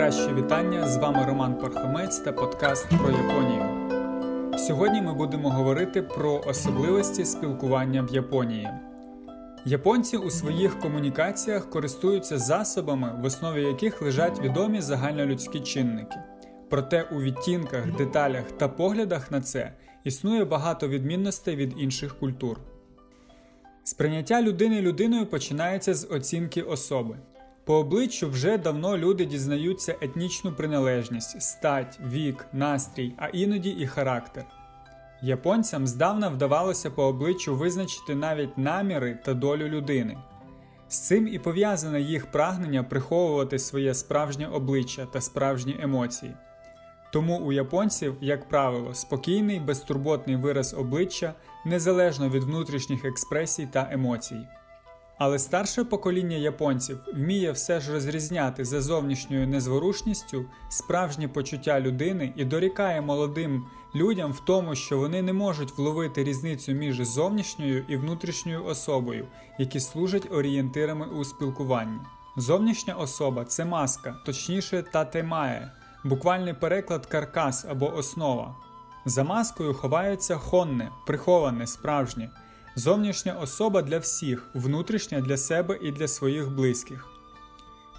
найкращі вітання. З вами Роман Пархомець та подкаст про Японію. Сьогодні ми будемо говорити про особливості спілкування в Японії. Японці у своїх комунікаціях користуються засобами, в основі яких лежать відомі загальнолюдські чинники. Проте у відтінках, деталях та поглядах на це існує багато відмінностей від інших культур. Сприйняття людини людиною починається з оцінки особи. По обличчю вже давно люди дізнаються етнічну приналежність, стать, вік, настрій, а іноді і характер. Японцям здавна вдавалося по обличчю визначити навіть наміри та долю людини. З цим і пов'язане їх прагнення приховувати своє справжнє обличчя та справжні емоції. Тому у японців, як правило, спокійний, безтурботний вираз обличчя незалежно від внутрішніх експресій та емоцій. Але старше покоління японців вміє все ж розрізняти за зовнішньою незворушністю справжні почуття людини і дорікає молодим людям в тому, що вони не можуть вловити різницю між зовнішньою і внутрішньою особою, які служать орієнтирами у спілкуванні. Зовнішня особа це маска, точніше татемає, буквальний переклад каркас або основа. За маскою ховається хонне, приховане, справжнє. Зовнішня особа для всіх, внутрішня для себе і для своїх близьких.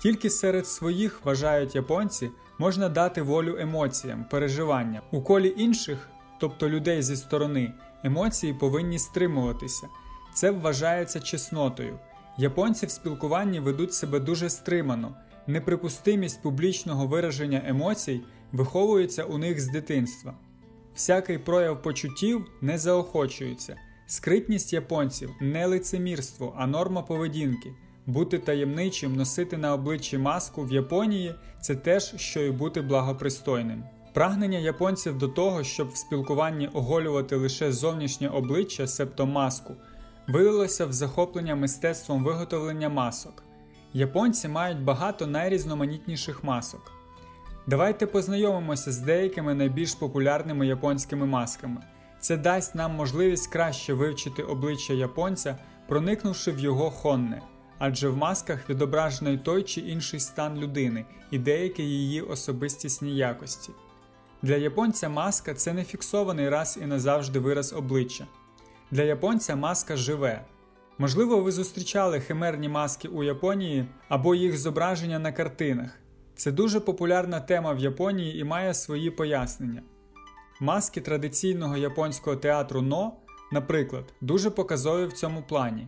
Тільки серед своїх, вважають японці, можна дати волю емоціям, переживанням. У колі інших, тобто людей зі сторони, емоції повинні стримуватися. Це вважається чеснотою. Японці в спілкуванні ведуть себе дуже стримано, неприпустимість публічного вираження емоцій виховується у них з дитинства. Всякий прояв почуттів не заохочується. Скритність японців не лицемірство, а норма поведінки. Бути таємничим, носити на обличчі маску в Японії це теж що й бути благопристойним. Прагнення японців до того, щоб в спілкуванні оголювати лише зовнішнє обличчя, себто маску, вилилося в захоплення мистецтвом виготовлення масок. Японці мають багато найрізноманітніших масок. Давайте познайомимося з деякими найбільш популярними японськими масками. Це дасть нам можливість краще вивчити обличчя японця, проникнувши в його хонне, адже в масках відображено й той чи інший стан людини і деякі її особистісні якості. Для японця маска це не фіксований раз і назавжди вираз обличчя. Для японця маска живе. Можливо, ви зустрічали химерні маски у Японії або їх зображення на картинах. Це дуже популярна тема в Японії і має свої пояснення. Маски традиційного японського театру но, наприклад, дуже показові в цьому плані.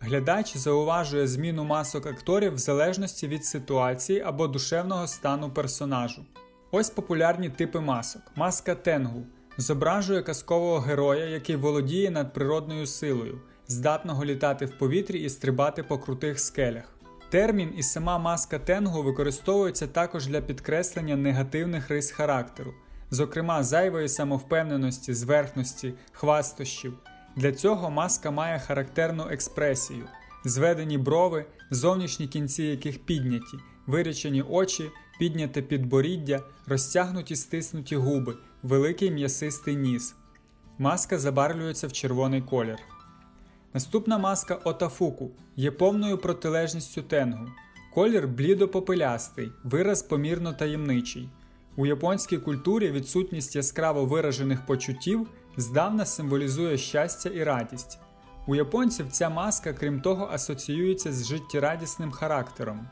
Глядач зауважує зміну масок акторів в залежності від ситуації або душевного стану персонажу. Ось популярні типи масок. Маска тенгу зображує казкового героя, який володіє надприродною силою, здатного літати в повітрі і стрибати по крутих скелях. Термін і сама маска тенгу використовуються також для підкреслення негативних рис характеру зокрема зайвої самовпевненості, зверхності, хвастощів. Для цього маска має характерну експресію, зведені брови, зовнішні кінці яких підняті, вирічені очі, підняте підборіддя, розтягнуті стиснуті губи, великий м'ясистий ніс. Маска забарвлюється в червоний колір. Наступна маска отафуку є повною протилежністю тенгу. Колір блідо-попелястий, вираз помірно таємничий. У японській культурі відсутність яскраво виражених почуттів здавна символізує щастя і радість. У японців ця маска, крім того, асоціюється з життєрадісним характером.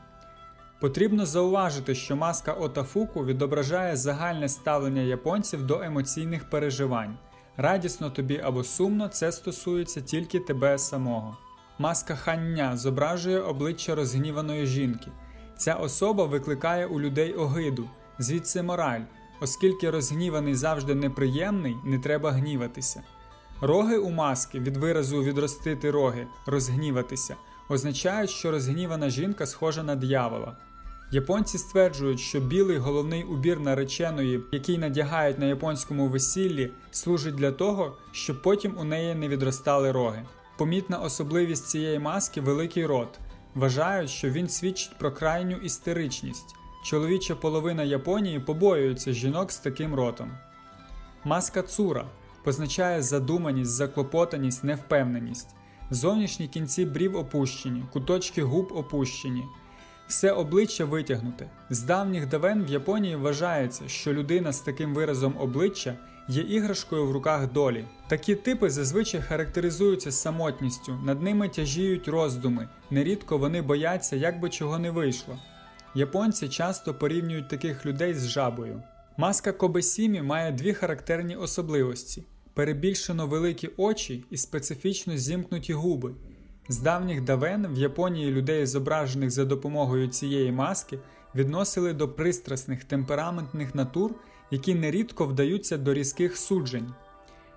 Потрібно зауважити, що маска Отафуку відображає загальне ставлення японців до емоційних переживань. Радісно тобі або сумно це стосується тільки тебе самого. Маска хання зображує обличчя розгніваної жінки. Ця особа викликає у людей огиду. Звідси мораль, оскільки розгніваний завжди неприємний, не треба гніватися. Роги у маски від виразу відростити роги, розгніватися, означають, що розгнівана жінка схожа на дьявола. Японці стверджують, що білий головний убір нареченої, який надягають на японському весіллі, служить для того, щоб потім у неї не відростали роги. Помітна особливість цієї маски великий рот. Вважають, що він свідчить про крайню істеричність. Чоловіча половина Японії побоюється жінок з таким ротом. Маска цура позначає задуманість, заклопотаність, невпевненість. Зовнішні кінці брів опущені, куточки губ опущені. все обличчя витягнуте. З давніх давен в Японії вважається, що людина з таким виразом обличчя є іграшкою в руках долі. Такі типи зазвичай характеризуються самотністю, над ними тяжіють роздуми, нерідко вони бояться, як би чого не вийшло. Японці часто порівнюють таких людей з жабою. Маска Кобесімі має дві характерні особливості: перебільшено великі очі і специфічно зімкнуті губи. З давніх давен в Японії людей, зображених за допомогою цієї маски, відносили до пристрасних темпераментних натур, які нерідко вдаються до різких суджень.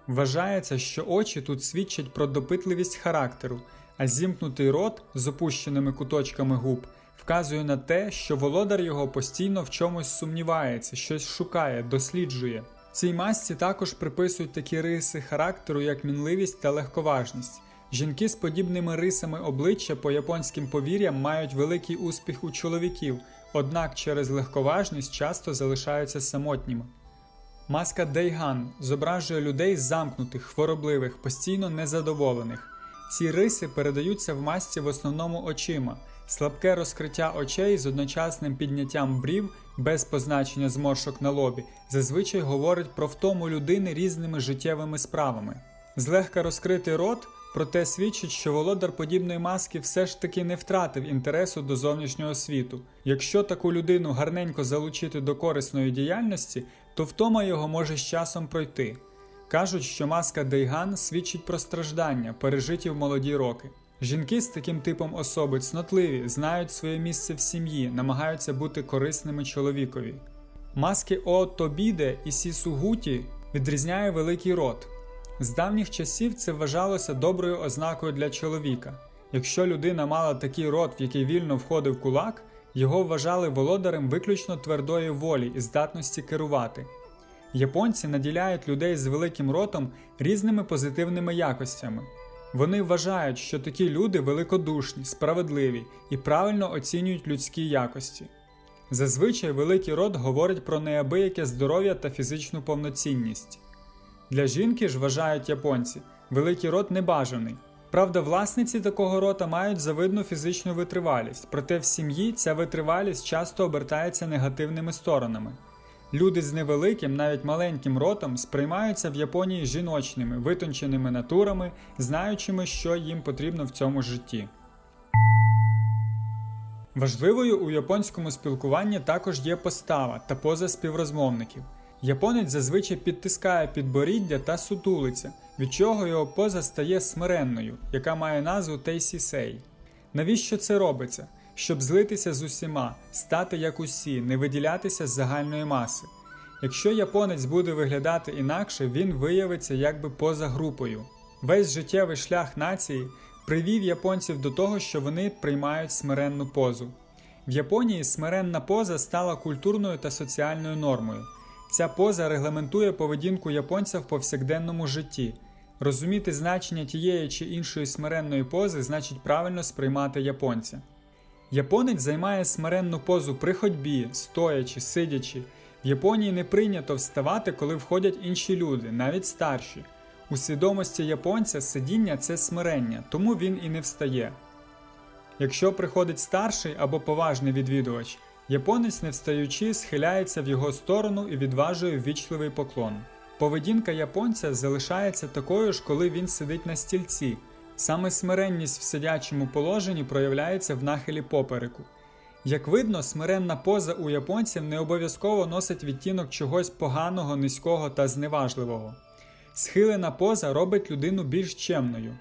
Вважається, що очі тут свідчать про допитливість характеру, а зімкнутий рот з опущеними куточками губ вказує на те, що володар його постійно в чомусь сумнівається, щось шукає, досліджує. Цій масці також приписують такі риси характеру, як мінливість та легковажність. Жінки з подібними рисами обличчя по японським повір'ям мають великий успіх у чоловіків, однак через легковажність часто залишаються самотніми. Маска Дейган зображує людей замкнутих, хворобливих, постійно незадоволених. Ці риси передаються в масці в основному очима. Слабке розкриття очей з одночасним підняттям брів без позначення зморшок на лобі зазвичай говорить про втому людини різними життєвими справами. Злегка розкритий рот, проте свідчить, що володар подібної маски все ж таки не втратив інтересу до зовнішнього світу. Якщо таку людину гарненько залучити до корисної діяльності, то втома його може з часом пройти. Кажуть, що маска Дейган свідчить про страждання, пережиті в молоді роки. Жінки з таким типом особи цнотливі, знають своє місце в сім'ї, намагаються бути корисними чоловікові. Маски Оотобіде і Сісугуті відрізняє великий рот. З давніх часів це вважалося доброю ознакою для чоловіка. Якщо людина мала такий рот, в який вільно входив кулак, його вважали володарем виключно твердої волі і здатності керувати. Японці наділяють людей з великим ротом різними позитивними якостями. Вони вважають, що такі люди великодушні, справедливі і правильно оцінюють людські якості. Зазвичай великий рот говорить про неабияке здоров'я та фізичну повноцінність. Для жінки ж вважають японці, великий рот небажаний. Правда, власниці такого рота мають завидну фізичну витривалість, проте в сім'ї ця витривалість часто обертається негативними сторонами. Люди з невеликим, навіть маленьким ротом сприймаються в Японії жіночними, витонченими натурами, знаючими, що їм потрібно в цьому житті. Важливою у японському спілкуванні також є постава та поза співрозмовників. Японець зазвичай підтискає підборіддя та сутулиця, від чого його поза стає смиренною, яка має назву Тейсісей. Навіщо це робиться? Щоб злитися з усіма, стати як усі, не виділятися з загальної маси. Якщо японець буде виглядати інакше, він виявиться якби поза групою. Весь життєвий шлях нації привів японців до того, що вони приймають смиренну позу. В Японії смиренна поза стала культурною та соціальною нормою. Ця поза регламентує поведінку японця в повсякденному житті. Розуміти значення тієї чи іншої смиренної пози значить правильно сприймати японця. Японець займає смиренну позу при ходьбі, стоячи, сидячи. В Японії не прийнято вставати, коли входять інші люди, навіть старші. У свідомості японця сидіння це смирення, тому він і не встає. Якщо приходить старший або поважний відвідувач, японець, не встаючи, схиляється в його сторону і відважує ввічливий поклон. Поведінка японця залишається такою ж, коли він сидить на стільці. Саме смиренність в сидячому положенні проявляється в нахилі попереку. Як видно, смиренна поза у японців не обов'язково носить відтінок чогось поганого, низького та зневажливого. Схилена поза робить людину більш чемною.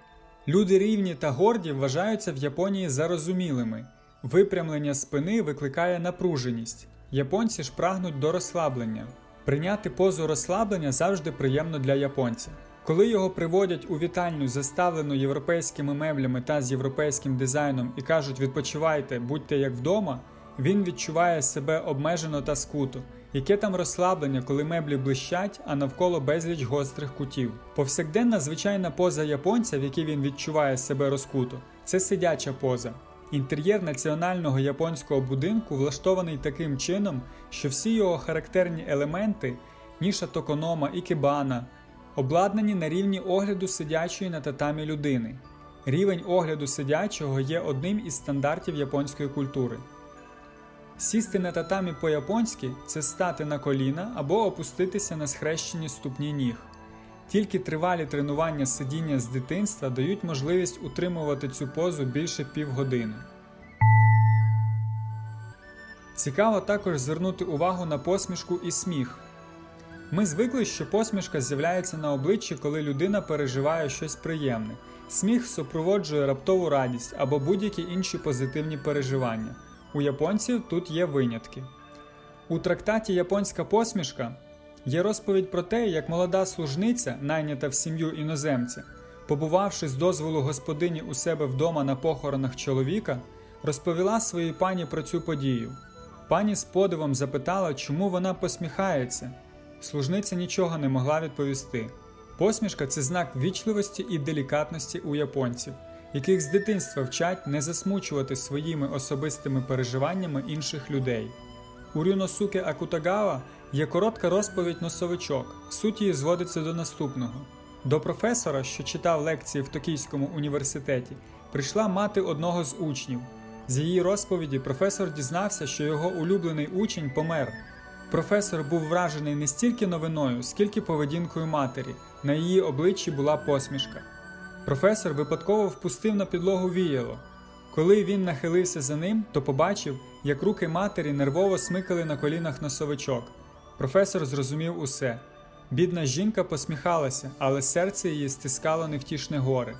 Люди рівні та горді вважаються в Японії зарозумілими. Випрямлення спини викликає напруженість. Японці ж прагнуть до розслаблення. Прийняти позу розслаблення завжди приємно для японця. Коли його приводять у вітальню, заставлену європейськими меблями та з європейським дизайном, і кажуть відпочивайте, будьте як вдома, він відчуває себе обмежено та скуто. Яке там розслаблення, коли меблі блищать, а навколо безліч гострих кутів. Повсякденна звичайна поза японця, в якій він відчуває себе розкуто, це сидяча поза. Інтер'єр національного японського будинку влаштований таким чином, що всі його характерні елементи, ніша токонома, ікебана, обладнані на рівні огляду сидячої на татамі людини. Рівень огляду сидячого є одним із стандартів японської культури. Сісти на татамі по-японськи це стати на коліна або опуститися на схрещені ступні ніг. Тільки тривалі тренування сидіння з дитинства дають можливість утримувати цю позу більше півгодини. Цікаво також звернути увагу на посмішку і сміх. Ми звикли, що посмішка з'являється на обличчі, коли людина переживає щось приємне. Сміх супроводжує раптову радість або будь-які інші позитивні переживання. У японців тут є винятки. У трактаті Японська посмішка є розповідь про те, як молода служниця, найнята в сім'ю іноземця, побувавши з дозволу господині у себе вдома на похоронах чоловіка, розповіла своїй пані про цю подію. Пані з подивом запитала, чому вона посміхається. Служниця нічого не могла відповісти. Посмішка це знак вічливості і делікатності у японців, яких з дитинства вчать не засмучувати своїми особистими переживаннями інших людей. У Рюносуке Акутагава є коротка розповідь носовичок, суть її зводиться до наступного. До професора, що читав лекції в Токійському університеті, прийшла мати одного з учнів. З її розповіді професор дізнався, що його улюблений учень помер. Професор був вражений не стільки новиною, скільки поведінкою матері. На її обличчі була посмішка. Професор випадково впустив на підлогу віяло. Коли він нахилився за ним, то побачив, як руки матері нервово смикали на колінах носовичок. Професор зрозумів усе. Бідна жінка посміхалася, але серце її стискало невтішне горе.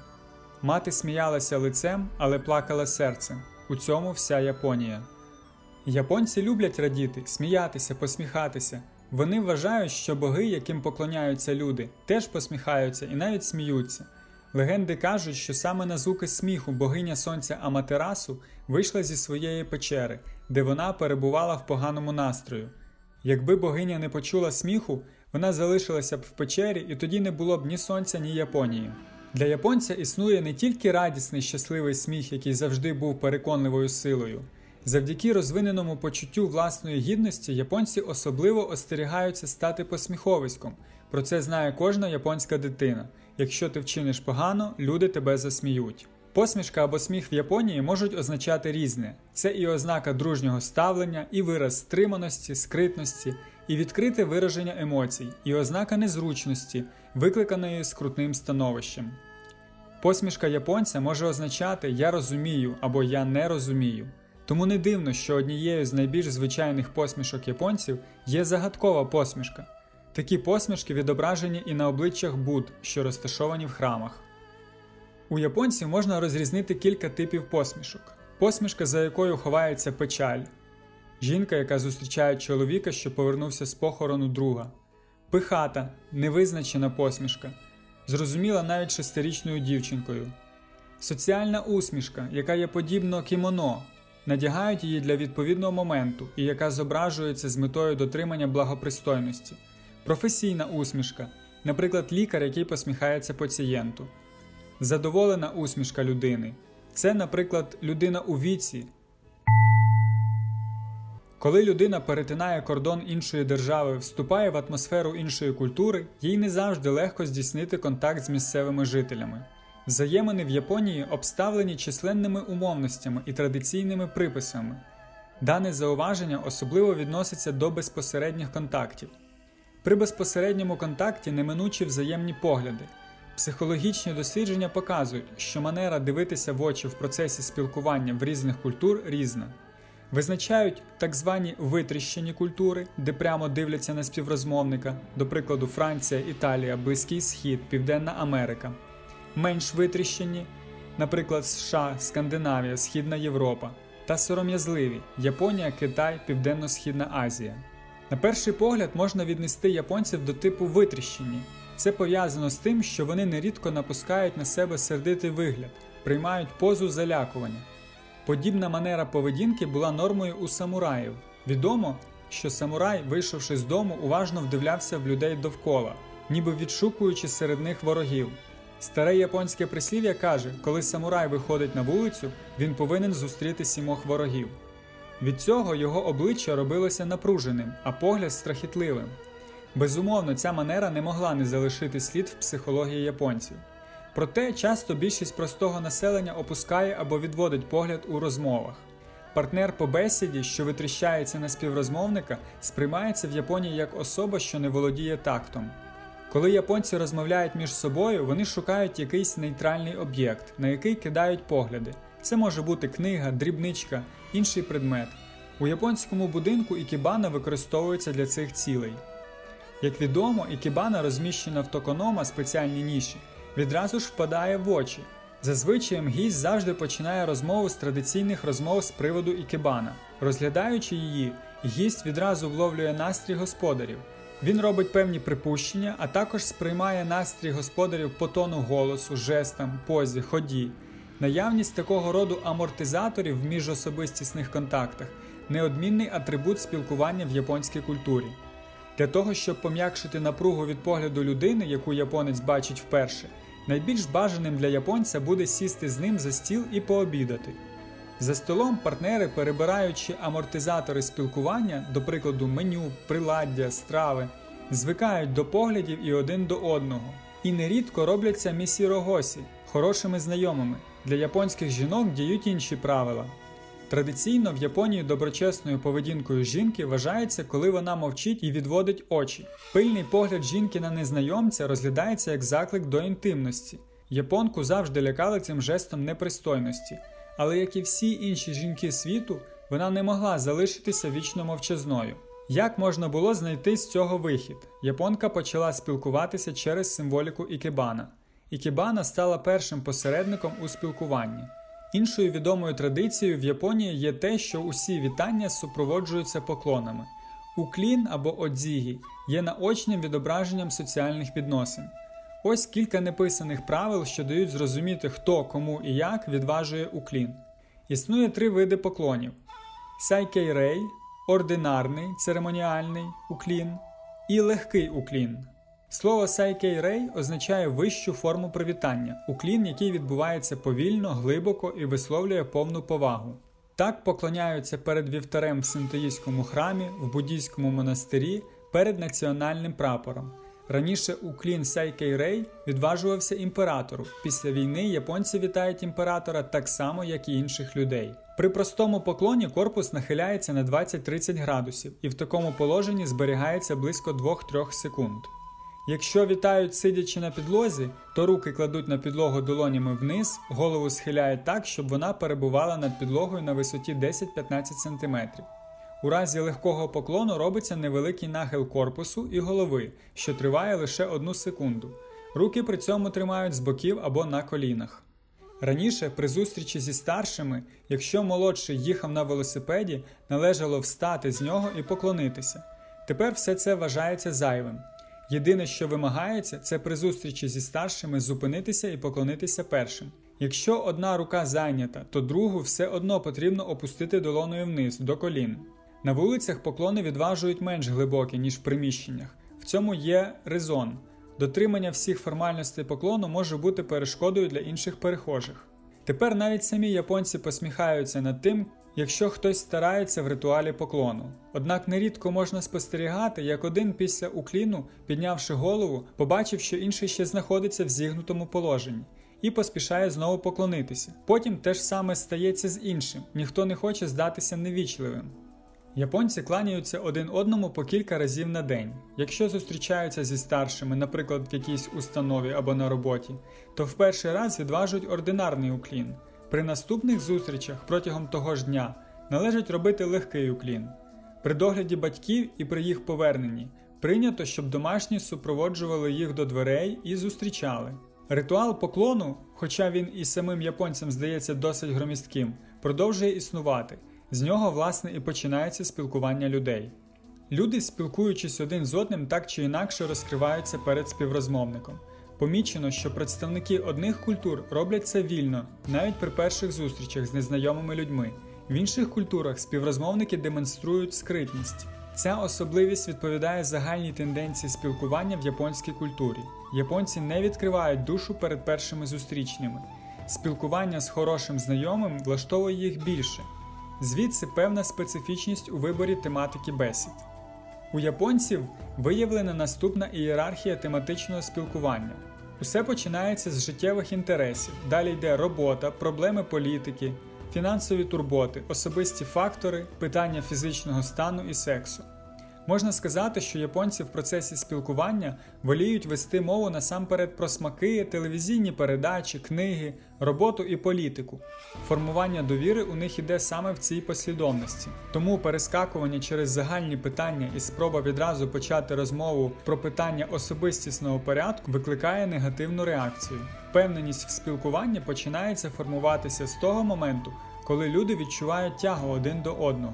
Мати сміялася лицем, але плакала серцем. У цьому вся Японія. Японці люблять радіти, сміятися, посміхатися. Вони вважають, що боги, яким поклоняються люди, теж посміхаються і навіть сміються. Легенди кажуть, що саме на звуки сміху богиня сонця Аматерасу вийшла зі своєї печери, де вона перебувала в поганому настрою. Якби богиня не почула сміху, вона залишилася б в печері, і тоді не було б ні сонця, ні Японії. Для японця існує не тільки радісний щасливий сміх, який завжди був переконливою силою. Завдяки розвиненому почуттю власної гідності японці особливо остерігаються стати посміховиськом. Про це знає кожна японська дитина. Якщо ти вчиниш погано, люди тебе засміють. Посмішка або сміх в Японії можуть означати різне: це і ознака дружнього ставлення, і вираз стриманості, скритності, і відкрите вираження емоцій, і ознака незручності, викликаної скрутним становищем. Посмішка японця може означати Я розумію або Я не розумію. Тому не дивно, що однією з найбільш звичайних посмішок японців є загадкова посмішка. Такі посмішки відображені і на обличчях Буд, що розташовані в храмах. У японців можна розрізнити кілька типів посмішок: посмішка, за якою ховається печаль, жінка, яка зустрічає чоловіка, що повернувся з похорону друга, пихата, невизначена посмішка, зрозуміла навіть шестирічною дівчинкою, соціальна усмішка, яка є подібно кімоно, надягають її для відповідного моменту і яка зображується з метою дотримання благопристойності, професійна усмішка, наприклад, лікар, який посміхається пацієнту, задоволена усмішка людини. Це, наприклад, людина у віці. Коли людина перетинає кордон іншої держави, вступає в атмосферу іншої культури, їй не завжди легко здійснити контакт з місцевими жителями. Взаємини в Японії обставлені численними умовностями і традиційними приписами. Дане зауваження особливо відноситься до безпосередніх контактів. При безпосередньому контакті неминучі взаємні погляди. Психологічні дослідження показують, що манера дивитися в очі в процесі спілкування в різних культур різна. Визначають так звані витріщені культури, де прямо дивляться на співрозмовника, до прикладу, Франція, Італія, Близький Схід, Південна Америка, менш витріщені, наприклад, США, Скандинавія, Східна Європа, та сором'язливі Японія, Китай, Південно-Східна Азія. На перший погляд можна віднести японців до типу витріщені. Це пов'язано з тим, що вони нерідко напускають на себе сердитий вигляд, приймають позу залякування. Подібна манера поведінки була нормою у самураїв. Відомо, що самурай, вийшовши з дому, уважно вдивлявся в людей довкола, ніби відшукуючи серед них ворогів. Старе японське прислів'я каже, коли самурай виходить на вулицю, він повинен зустріти сімох ворогів. Від цього його обличчя робилося напруженим, а погляд страхітливим. Безумовно, ця манера не могла не залишити слід в психології японців. Проте часто більшість простого населення опускає або відводить погляд у розмовах. Партнер по бесіді, що витріщається на співрозмовника, сприймається в Японії як особа, що не володіє тактом. Коли японці розмовляють між собою, вони шукають якийсь нейтральний об'єкт, на який кидають погляди. Це може бути книга, дрібничка, інший предмет. У японському будинку ікібана використовується для цих цілей. Як відомо, ікібана розміщена в токонома спеціальній ніші, відразу ж впадає в очі. Зазвичай гість завжди починає розмову з традиційних розмов з приводу ікебана. Розглядаючи її, гість відразу вловлює настрій господарів. Він робить певні припущення, а також сприймає настрій господарів по тону голосу, жестам, позі, ході. Наявність такого роду амортизаторів в міжособистісних контактах неодмінний атрибут спілкування в японській культурі. Для того, щоб пом'якшити напругу від погляду людини, яку японець бачить вперше. Найбільш бажаним для японця буде сісти з ним за стіл і пообідати. За столом партнери, перебираючи амортизатори спілкування, до прикладу, меню, приладдя, страви, звикають до поглядів і один до одного. І нерідко робляться місірогосі, хорошими знайомими. Для японських жінок діють інші правила. Традиційно в Японії доброчесною поведінкою жінки вважається, коли вона мовчить і відводить очі. Пильний погляд жінки на незнайомця розглядається як заклик до інтимності. Японку завжди лякали цим жестом непристойності, але як і всі інші жінки світу, вона не могла залишитися вічно мовчазною. Як можна було знайти з цього вихід? Японка почала спілкуватися через символіку ікебана. Ікебана стала першим посередником у спілкуванні. Іншою відомою традицією в Японії є те, що усі вітання супроводжуються поклонами. Уклін або одзігі є наочним відображенням соціальних відносин. Ось кілька неписаних правил, що дають зрозуміти, хто, кому і як відважує уклін. Існує три види поклонів: сайкейрей, ординарний церемоніальний уклін і легкий уклін. Слово сайкей-рей означає вищу форму привітання, уклін, який відбувається повільно, глибоко і висловлює повну повагу. Так поклоняються перед вівтарем в синтоїстському храмі, в буддійському монастирі, перед національним прапором. Раніше уклін Сайкей-рей відважувався імператору. Після війни японці вітають імператора так само, як і інших людей. При простому поклоні корпус нахиляється на 20-30 градусів і в такому положенні зберігається близько 2-3 секунд. Якщо вітають сидячи на підлозі, то руки кладуть на підлогу долонями вниз, голову схиляють так, щоб вона перебувала над підлогою на висоті 10-15 см. У разі легкого поклону робиться невеликий нахил корпусу і голови, що триває лише одну секунду. Руки при цьому тримають з боків або на колінах. Раніше, при зустрічі зі старшими, якщо молодший їхав на велосипеді, належало встати з нього і поклонитися. Тепер все це вважається зайвим. Єдине, що вимагається, це при зустрічі зі старшими зупинитися і поклонитися першим. Якщо одна рука зайнята, то другу все одно потрібно опустити долоною вниз до колін. На вулицях поклони відважують менш глибокі, ніж в приміщеннях. В цьому є резон. Дотримання всіх формальностей поклону може бути перешкодою для інших перехожих. Тепер навіть самі японці посміхаються над тим, якщо хтось старається в ритуалі поклону. Однак нерідко можна спостерігати, як один після укліну, піднявши голову, побачив, що інший ще знаходиться в зігнутому положенні. І поспішає знову поклонитися. Потім те ж саме стається з іншим, ніхто не хоче здатися невічливим. Японці кланяються один одному по кілька разів на день. Якщо зустрічаються зі старшими, наприклад, в якійсь установі або на роботі, то в перший раз відважують ординарний уклін. При наступних зустрічах протягом того ж дня належить робити легкий уклін. При догляді батьків і при їх поверненні прийнято, щоб домашні супроводжували їх до дверей і зустрічали. Ритуал поклону, хоча він і самим японцям здається досить громістким, продовжує існувати. З нього, власне, і починається спілкування людей. Люди, спілкуючись один з одним, так чи інакше розкриваються перед співрозмовником. Помічено, що представники одних культур роблять це вільно, навіть при перших зустрічах з незнайомими людьми. В інших культурах співрозмовники демонструють скритність. Ця особливість відповідає загальній тенденції спілкування в японській культурі. Японці не відкривають душу перед першими зустрічними. Спілкування з хорошим знайомим влаштовує їх більше. Звідси певна специфічність у виборі тематики бесід. У японців виявлена наступна ієрархія тематичного спілкування. Усе починається з життєвих інтересів. Далі йде робота, проблеми політики, фінансові турботи, особисті фактори, питання фізичного стану і сексу. Можна сказати, що японці в процесі спілкування воліють вести мову насамперед про смаки, телевізійні передачі, книги, роботу і політику. Формування довіри у них іде саме в цій послідовності. Тому перескакування через загальні питання і спроба відразу почати розмову про питання особистісного порядку викликає негативну реакцію. Впевненість в спілкуванні починається формуватися з того моменту, коли люди відчувають тягу один до одного.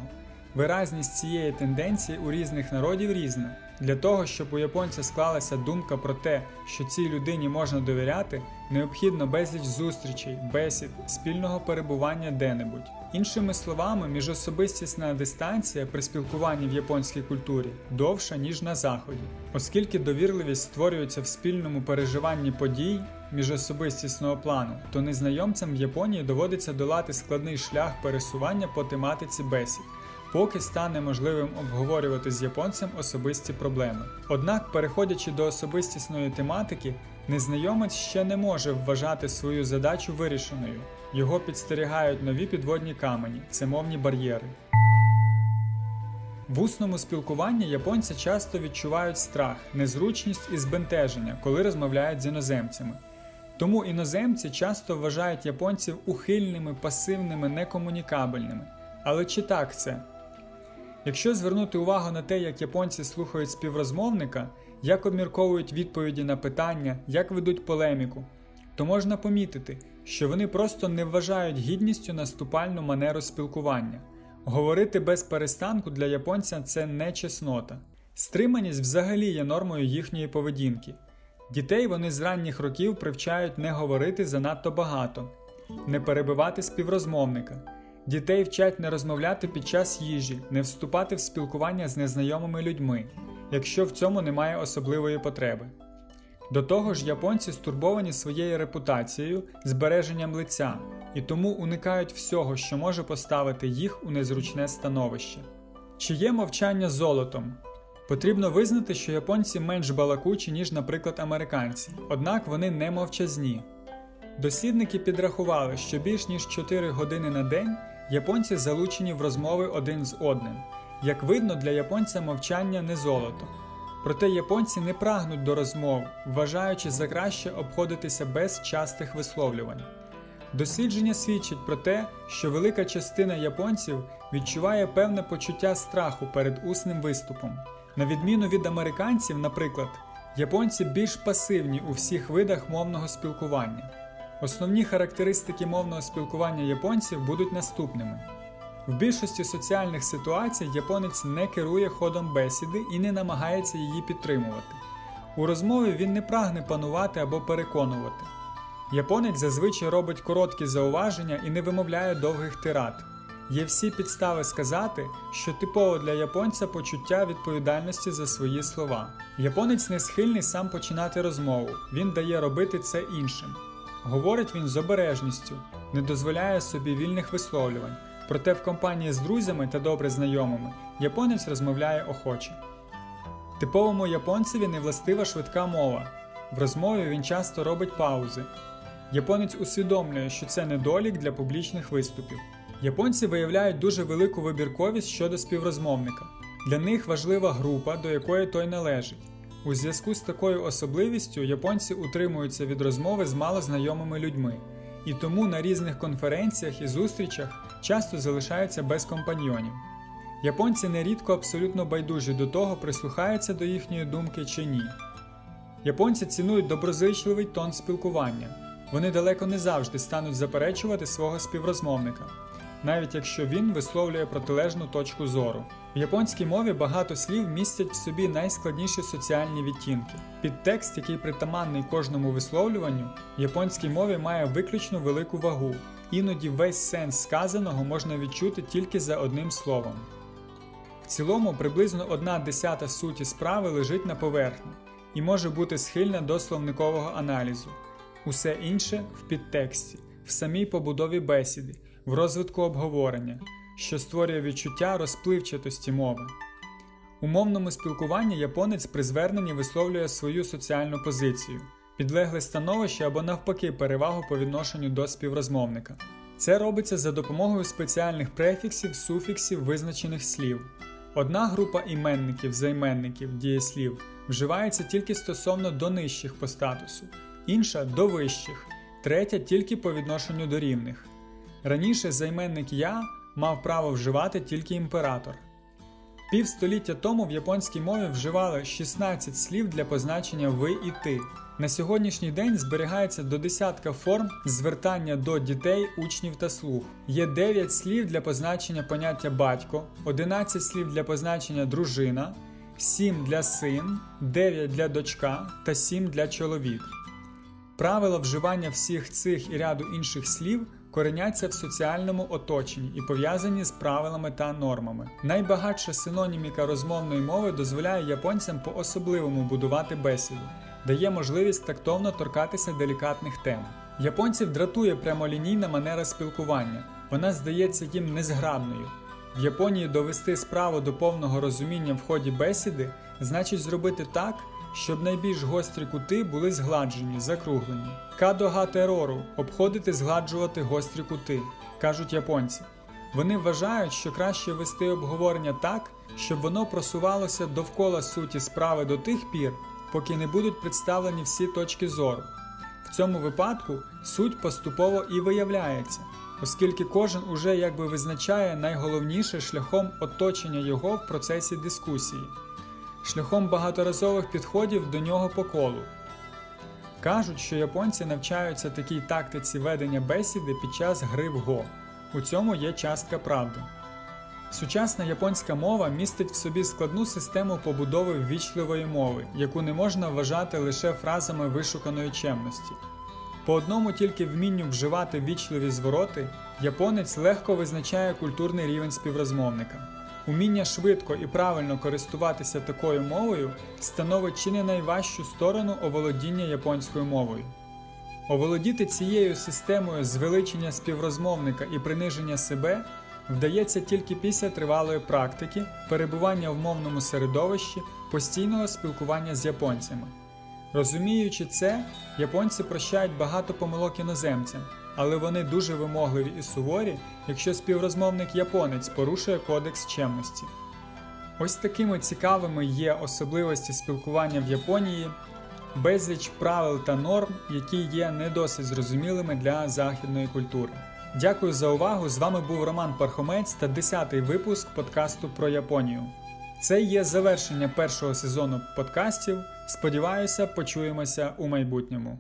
Виразність цієї тенденції у різних народів різна. Для того, щоб у японця склалася думка про те, що цій людині можна довіряти, необхідно безліч зустрічей, бесід, спільного перебування де-небудь. Іншими словами, міжособистісна дистанція при спілкуванні в японській культурі довша, ніж на заході, оскільки довірливість створюється в спільному переживанні подій міжособистісного плану, то незнайомцям в Японії доводиться долати складний шлях пересування по тематиці бесід поки стане можливим обговорювати з японцем особисті проблеми. Однак, переходячи до особистісної тематики, незнайомець ще не може вважати свою задачу вирішеною. Його підстерігають нові підводні камені, це мовні бар'єри. В усному спілкуванні японці часто відчувають страх, незручність і збентеження, коли розмовляють з іноземцями. Тому іноземці часто вважають японців ухильними, пасивними, некомунікабельними. Але чи так це? Якщо звернути увагу на те, як японці слухають співрозмовника, як обмірковують відповіді на питання, як ведуть полеміку, то можна помітити, що вони просто не вважають гідністю наступальну манеру спілкування. Говорити без перестанку для японця це не чеснота. Стриманість взагалі є нормою їхньої поведінки. Дітей вони з ранніх років привчають не говорити занадто багато, не перебивати співрозмовника. Дітей вчать не розмовляти під час їжі, не вступати в спілкування з незнайомими людьми, якщо в цьому немає особливої потреби. До того ж, японці стурбовані своєю репутацією, збереженням лиця і тому уникають всього, що може поставити їх у незручне становище. Чи є мовчання золотом? Потрібно визнати, що японці менш балакучі, ніж, наприклад, американці, однак вони не мовчазні. Дослідники підрахували, що більш ніж 4 години на день Японці залучені в розмови один з одним. Як видно, для японця мовчання не золото. Проте японці не прагнуть до розмов, вважаючи за краще обходитися без частих висловлювань. Дослідження свідчить про те, що велика частина японців відчуває певне почуття страху перед усним виступом. На відміну від американців, наприклад, японці більш пасивні у всіх видах мовного спілкування. Основні характеристики мовного спілкування японців будуть наступними. В більшості соціальних ситуацій японець не керує ходом бесіди і не намагається її підтримувати. У розмові він не прагне панувати або переконувати. Японець зазвичай робить короткі зауваження і не вимовляє довгих тират. Є всі підстави сказати, що типово для японця почуття відповідальності за свої слова. Японець не схильний сам починати розмову, він дає робити це іншим. Говорить він з обережністю, не дозволяє собі вільних висловлювань, проте в компанії з друзями та добре знайомими японець розмовляє охоче. Типовому японцеві не властива швидка мова. В розмові він часто робить паузи. Японець усвідомлює, що це недолік для публічних виступів. Японці виявляють дуже велику вибірковість щодо співрозмовника. Для них важлива група, до якої той належить. У зв'язку з такою особливістю японці утримуються від розмови з малознайомими людьми, і тому на різних конференціях і зустрічах часто залишаються без компаньйонів. Японці нерідко абсолютно байдужі до того, прислухаються до їхньої думки чи ні. Японці цінують доброзичливий тон спілкування. Вони далеко не завжди стануть заперечувати свого співрозмовника навіть якщо він висловлює протилежну точку зору. В японській мові багато слів містять в собі найскладніші соціальні відтінки. Підтекст, який притаманний кожному висловлюванню, в японській мові має виключно велику вагу, іноді весь сенс сказаного можна відчути тільки за одним словом. В цілому, приблизно одна десята суті справи лежить на поверхні і може бути схильна до словникового аналізу, усе інше в підтексті, в самій побудові бесіди в розвитку обговорення, що створює відчуття розпливчатості мови. У мовному спілкуванні японець при зверненні висловлює свою соціальну позицію, підлегле становище або навпаки перевагу по відношенню до співрозмовника. Це робиться за допомогою спеціальних префіксів, суфіксів визначених слів. Одна група іменників, займенників, дієслів вживається тільки стосовно до нижчих по статусу, інша до вищих, третя тільки по відношенню до рівних. Раніше займенник я мав право вживати тільки імператор. Півстоліття тому в японській мові вживали 16 слів для позначення ви і ти. На сьогоднішній день зберігається до десятка форм звертання до дітей, учнів та слух. Є 9 слів для позначення поняття батько, 11 слів для позначення дружина, 7 для син, 9 для дочка та 7 для чоловік. Правила вживання всіх цих і ряду інших слів кореняться в соціальному оточенні і пов'язані з правилами та нормами. Найбагатша синоніміка розмовної мови дозволяє японцям по-особливому будувати бесіду, дає можливість тактовно торкатися делікатних тем. Японців дратує прямолінійна манера спілкування, вона здається їм незграбною. В Японії довести справу до повного розуміння в ході бесіди значить зробити так, щоб найбільш гострі кути були згладжені, закруглені. Кадога терору обходити згладжувати гострі кути, кажуть японці. Вони вважають, що краще вести обговорення так, щоб воно просувалося довкола суті справи до тих пір, поки не будуть представлені всі точки зору. В цьому випадку суть поступово і виявляється, оскільки кожен уже якби визначає найголовніше шляхом оточення його в процесі дискусії шляхом багаторазових підходів до нього по колу. Кажуть, що японці навчаються такій тактиці ведення бесіди під час гри в Го. У цьому є частка правди. Сучасна японська мова містить в собі складну систему побудови ввічливої мови, яку не можна вважати лише фразами вишуканої чемності. По одному тільки вмінню вживати ввічливі звороти, японець легко визначає культурний рівень співрозмовника. Уміння швидко і правильно користуватися такою мовою становить чи не найважчу сторону оволодіння японською мовою. Оволодіти цією системою звеличення співрозмовника і приниження себе вдається тільки після тривалої практики, перебування в мовному середовищі, постійного спілкування з японцями. Розуміючи це, японці прощають багато помилок іноземцям але вони дуже вимогливі і суворі, якщо співрозмовник японець порушує кодекс чемності. Ось такими цікавими є особливості спілкування в Японії, безліч правил та норм, які є не досить зрозумілими для західної культури. Дякую за увагу! З вами був Роман Пархомець та 10-й випуск подкасту про Японію. Це є завершення першого сезону подкастів. Сподіваюся, почуємося у майбутньому.